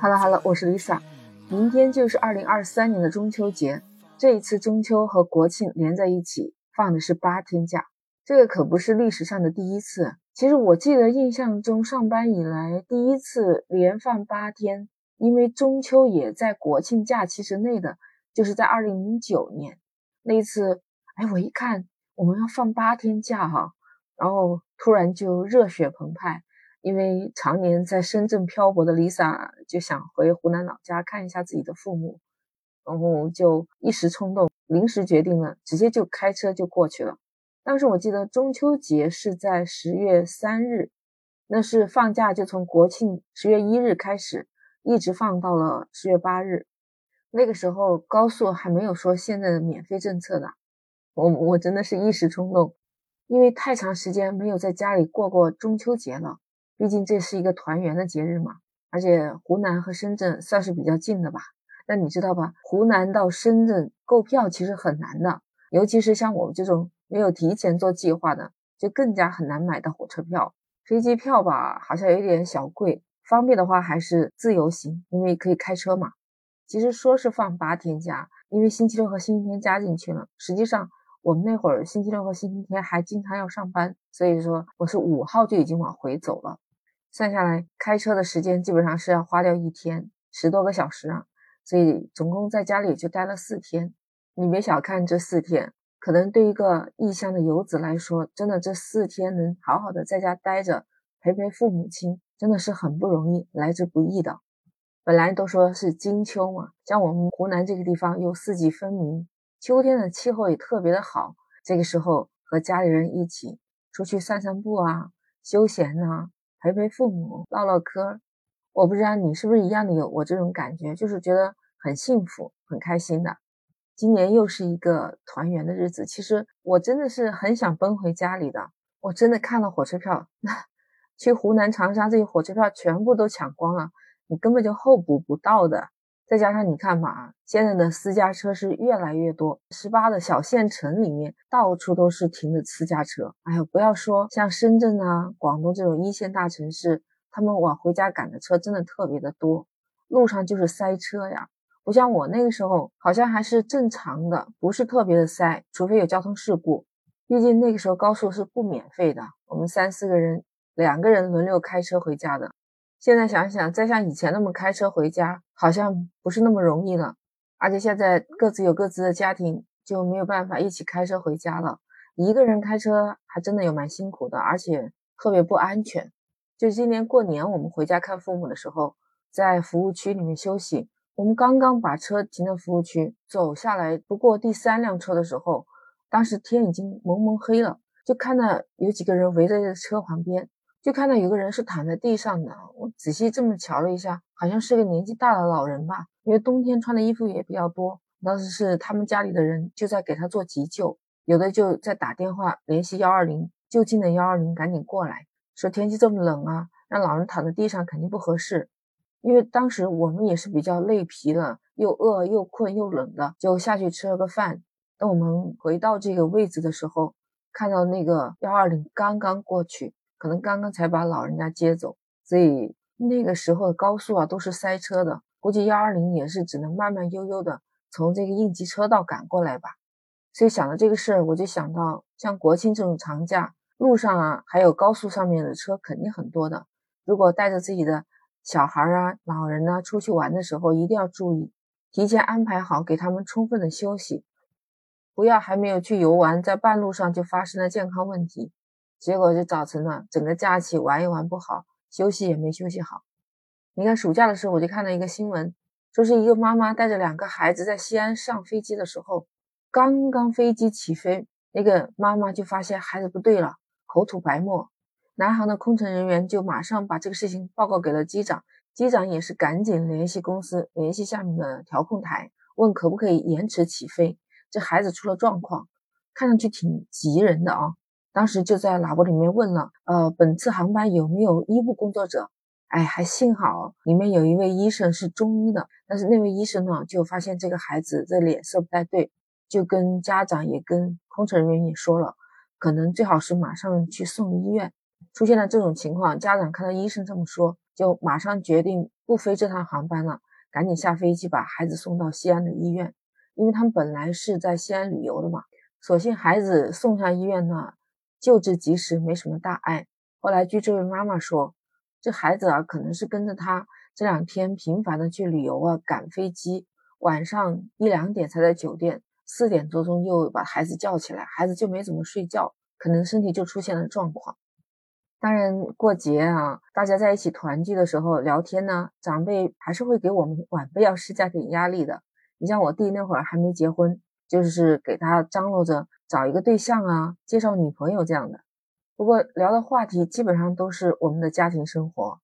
Hello，Hello，我是 Lisa。明天就是二零二三年的中秋节，这一次中秋和国庆连在一起，放的是八天假，这个可不是历史上的第一次。其实我记得印象中上班以来第一次连放八天，因为中秋也在国庆假期之内的，就是在二零零九年那一次。哎，我一看我们要放八天假哈，然后突然就热血澎湃。因为常年在深圳漂泊的 Lisa 就想回湖南老家看一下自己的父母，然后就一时冲动，临时决定了，直接就开车就过去了。当时我记得中秋节是在十月三日，那是放假就从国庆十月一日开始，一直放到了十月八日。那个时候高速还没有说现在的免费政策的，我我真的是一时冲动，因为太长时间没有在家里过过中秋节了。毕竟这是一个团圆的节日嘛，而且湖南和深圳算是比较近的吧。那你知道吧？湖南到深圳购票其实很难的，尤其是像我们这种没有提前做计划的，就更加很难买到火车票。飞机票吧，好像有点小贵。方便的话还是自由行，因为可以开车嘛。其实说是放八天假，因为星期六和星期天加进去了，实际上。我们那会儿星期六和星期天还经常要上班，所以说我是五号就已经往回走了。算下来，开车的时间基本上是要花掉一天十多个小时啊，所以总共在家里就待了四天。你别小看这四天，可能对一个异乡的游子来说，真的这四天能好好的在家待着陪陪父母亲，真的是很不容易，来之不易的。本来都说是金秋嘛，像我们湖南这个地方又四季分明。秋天的气候也特别的好，这个时候和家里人一起出去散散步啊，休闲呐，陪陪父母，唠唠嗑。我不知道你是不是一样的有我这种感觉，就是觉得很幸福、很开心的。今年又是一个团圆的日子，其实我真的是很想奔回家里的。我真的看了火车票，那 去湖南长沙这些火车票全部都抢光了，你根本就候补不到的。再加上你看嘛，现在的私家车是越来越多，十八的小县城里面到处都是停的私家车。哎呦，不要说像深圳啊、广东这种一线大城市，他们往回家赶的车真的特别的多，路上就是塞车呀。不像我那个时候，好像还是正常的，不是特别的塞，除非有交通事故。毕竟那个时候高速是不免费的，我们三四个人，两个人轮流开车回家的。现在想想，再像以前那么开车回家，好像不是那么容易了。而且现在各自有各自的家庭，就没有办法一起开车回家了。一个人开车还真的有蛮辛苦的，而且特别不安全。就今年过年，我们回家看父母的时候，在服务区里面休息，我们刚刚把车停到服务区，走下来不过第三辆车的时候，当时天已经蒙蒙黑了，就看到有几个人围在车旁边。就看到有个人是躺在地上的，我仔细这么瞧了一下，好像是个年纪大的老人吧，因为冬天穿的衣服也比较多。当时是他们家里的人就在给他做急救，有的就在打电话联系幺二零，就近的幺二零赶紧过来，说天气这么冷啊，让老人躺在地上肯定不合适。因为当时我们也是比较累疲了，又饿又困又冷的，就下去吃了个饭。等我们回到这个位置的时候，看到那个幺二零刚刚过去。可能刚刚才把老人家接走，所以那个时候的高速啊都是塞车的，估计幺二零也是只能慢慢悠悠的从这个应急车道赶过来吧。所以想到这个事儿，我就想到像国庆这种长假，路上啊还有高速上面的车肯定很多的。如果带着自己的小孩啊、老人啊出去玩的时候，一定要注意，提前安排好，给他们充分的休息，不要还没有去游玩，在半路上就发生了健康问题。结果就造成了整个假期玩也玩不好，休息也没休息好。你看暑假的时候，我就看到一个新闻，说是一个妈妈带着两个孩子在西安上飞机的时候，刚刚飞机起飞，那个妈妈就发现孩子不对了，口吐白沫。南航的空乘人员就马上把这个事情报告给了机长，机长也是赶紧联系公司，联系下面的调控台，问可不可以延迟起飞。这孩子出了状况，看上去挺急人的啊。当时就在喇叭里面问了，呃，本次航班有没有医务工作者？哎，还幸好里面有一位医生是中医的，但是那位医生呢，就发现这个孩子这脸色不太对，就跟家长也跟空乘人员也说了，可能最好是马上去送医院。出现了这种情况，家长看到医生这么说，就马上决定不飞这趟航班了，赶紧下飞机把孩子送到西安的医院，因为他们本来是在西安旅游的嘛。所幸孩子送上医院呢，救治及时，没什么大碍。后来据这位妈妈说，这孩子啊，可能是跟着他这两天频繁的去旅游啊，赶飞机，晚上一两点才在酒店，四点多钟又把孩子叫起来，孩子就没怎么睡觉，可能身体就出现了状况。当然过节啊，大家在一起团聚的时候聊天呢，长辈还是会给我们晚辈要施加点压力的。你像我弟那会儿还没结婚。就是给他张罗着找一个对象啊，介绍女朋友这样的。不过聊的话题基本上都是我们的家庭生活，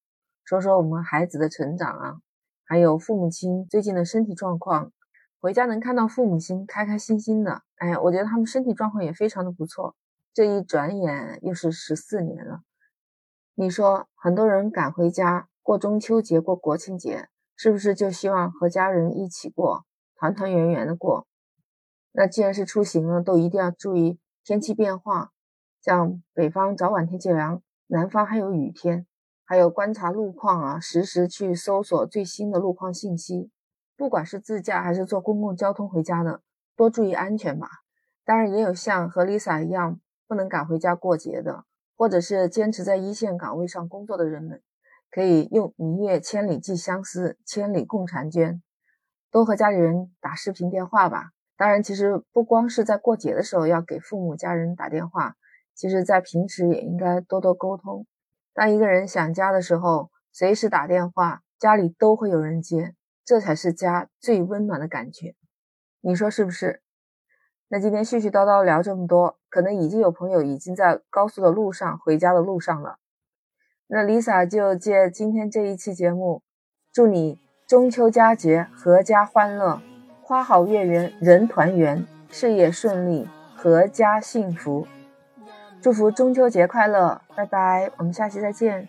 说说我们孩子的成长啊，还有父母亲最近的身体状况。回家能看到父母亲开开心心的，哎，我觉得他们身体状况也非常的不错。这一转眼又是十四年了。你说很多人赶回家过中秋节、过国庆节，是不是就希望和家人一起过，团团圆圆的过？那既然是出行了，都一定要注意天气变化，像北方早晚天气凉，南方还有雨天，还有观察路况啊，实时去搜索最新的路况信息。不管是自驾还是坐公共交通回家的，多注意安全吧。当然，也有像和 Lisa 一样不能赶回家过节的，或者是坚持在一线岗位上工作的人们，可以用“明月千里寄相思，千里共婵娟”，多和家里人打视频电话吧。当然，其实不光是在过节的时候要给父母家人打电话，其实在平时也应该多多沟通。当一个人想家的时候，随时打电话，家里都会有人接，这才是家最温暖的感觉。你说是不是？那今天絮絮叨叨聊这么多，可能已经有朋友已经在高速的路上回家的路上了。那 Lisa 就借今天这一期节目，祝你中秋佳节阖家欢乐。花好月圆人团圆，事业顺利，阖家幸福。祝福中秋节快乐，拜拜，我们下期再见。